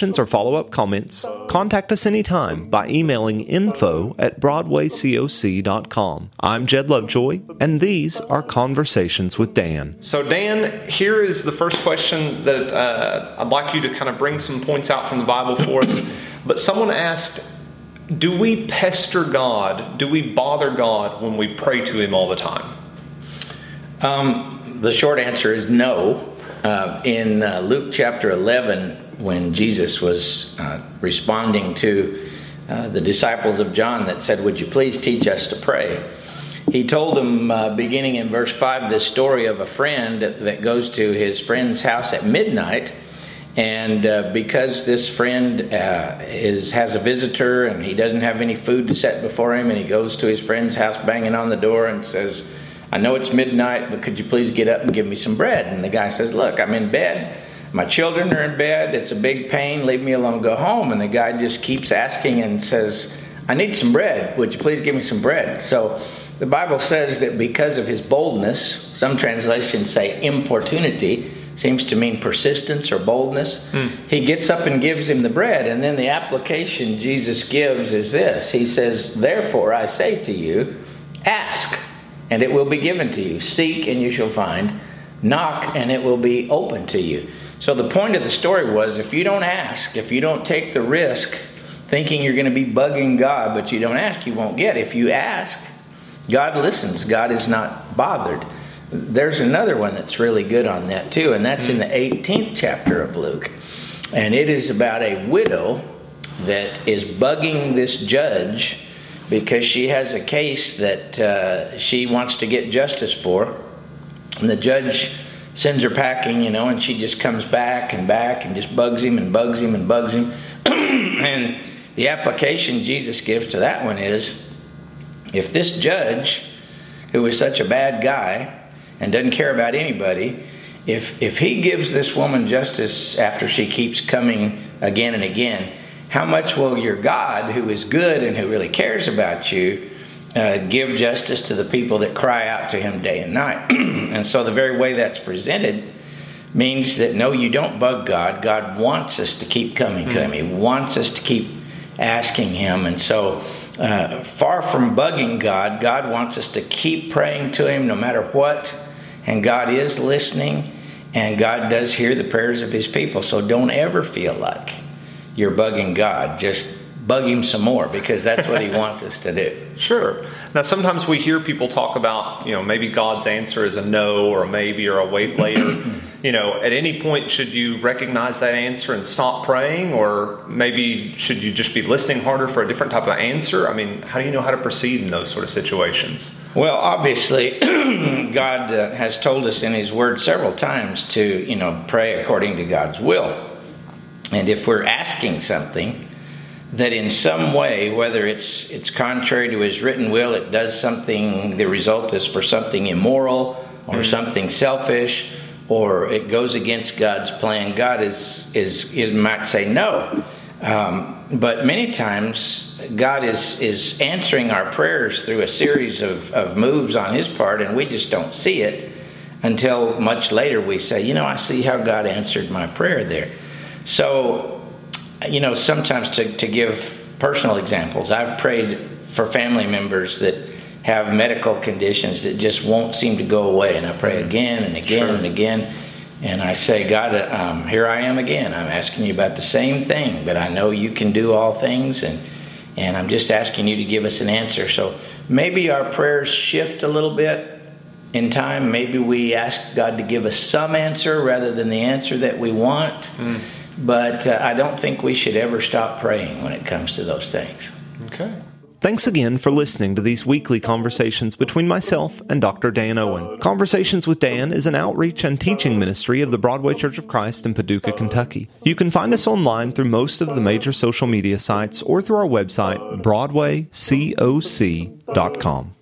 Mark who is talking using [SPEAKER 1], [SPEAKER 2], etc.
[SPEAKER 1] questions or follow up comments, contact us anytime by emailing info at BroadwayCoc.com. I'm Jed Lovejoy, and these are Conversations with Dan. So, Dan, here is the first question that uh, I'd like you to kind of bring some points out from the Bible for us. but someone asked, do we pester God? Do we bother God when we pray to Him all the time?
[SPEAKER 2] Um, the short answer is no. Uh, in uh, Luke chapter 11, when Jesus was uh, responding to uh, the disciples of John that said, Would you please teach us to pray? He told them, uh, beginning in verse 5, this story of a friend that goes to his friend's house at midnight. And uh, because this friend is, has a visitor and he doesn't have any food to set before him, and he goes to his friend's house banging on the door and says, I know it's midnight, but could you please get up and give me some bread? And the guy says, Look, I'm in bed my children are in bed. It's a big pain. Leave me alone. Go home. And the guy just keeps asking and says, I need some bread. Would you please give me some bread? So the Bible says that because of his boldness, some translations say importunity, seems to mean persistence or boldness. Mm. He gets up and gives him the bread. And then the application Jesus gives is this He says, Therefore I say to you, ask, and it will be given to you. Seek, and you shall find. Knock, and it will be open to you. So the point of the story was if you don't ask, if you don't take the risk thinking you're going to be bugging God, but you don't ask, you won't get. If you ask, God listens. God is not bothered. There's another one that's really good on that too, and that's in the 18th chapter of Luke. And it is about a widow that is bugging this judge because she has a case that uh, she wants to get justice for. And the judge sends her packing, you know, and she just comes back and back and just bugs him and bugs him and bugs him. and the application Jesus gives to that one is if this judge, who is such a bad guy and doesn't care about anybody, if, if he gives this woman justice after she keeps coming again and again, how much will your God, who is good and who really cares about you, uh, give justice to the people that cry out to him day and night. and so the very way that's presented means that no, you don't bug God. God wants us to keep coming to him, He mm-hmm. wants us to keep asking Him. And so, uh, far from bugging God, God wants us to keep praying to Him no matter what. And God is listening, and God does hear the prayers of His people. So don't ever feel like you're bugging God. Just bug him some more because that's what he wants us to do.
[SPEAKER 1] Sure. Now, sometimes we hear people talk about, you know, maybe God's answer is a no or a maybe or a wait later. you know, at any point, should you recognize that answer and stop praying, or maybe should you just be listening harder for a different type of answer? I mean, how do you know how to proceed in those sort of situations?
[SPEAKER 2] Well, obviously, God uh, has told us in His Word several times to, you know, pray according to God's will. And if we're asking something, that in some way, whether it's it's contrary to his written will, it does something. The result is for something immoral or mm-hmm. something selfish, or it goes against God's plan. God is is it might say no, um, but many times God is is answering our prayers through a series of of moves on His part, and we just don't see it until much later. We say, you know, I see how God answered my prayer there. So you know, sometimes to, to give personal examples, I've prayed for family members that have medical conditions that just won't seem to go away. And I pray again and again sure. and again. And I say, God, um, here I am again. I'm asking you about the same thing, but I know you can do all things. And, and I'm just asking you to give us an answer. So maybe our prayers shift a little bit in time. Maybe we ask God to give us some answer rather than the answer that we want. Mm.
[SPEAKER 1] But uh, I don't think we should ever stop praying when it comes to those things.
[SPEAKER 3] Okay.
[SPEAKER 1] Thanks again for listening to these weekly conversations between myself and Dr. Dan Owen. Conversations with Dan is an outreach and teaching ministry of the Broadway Church of Christ in Paducah, Kentucky. You can find us online through most of the major social media sites or through our website, broadwaycoc.com.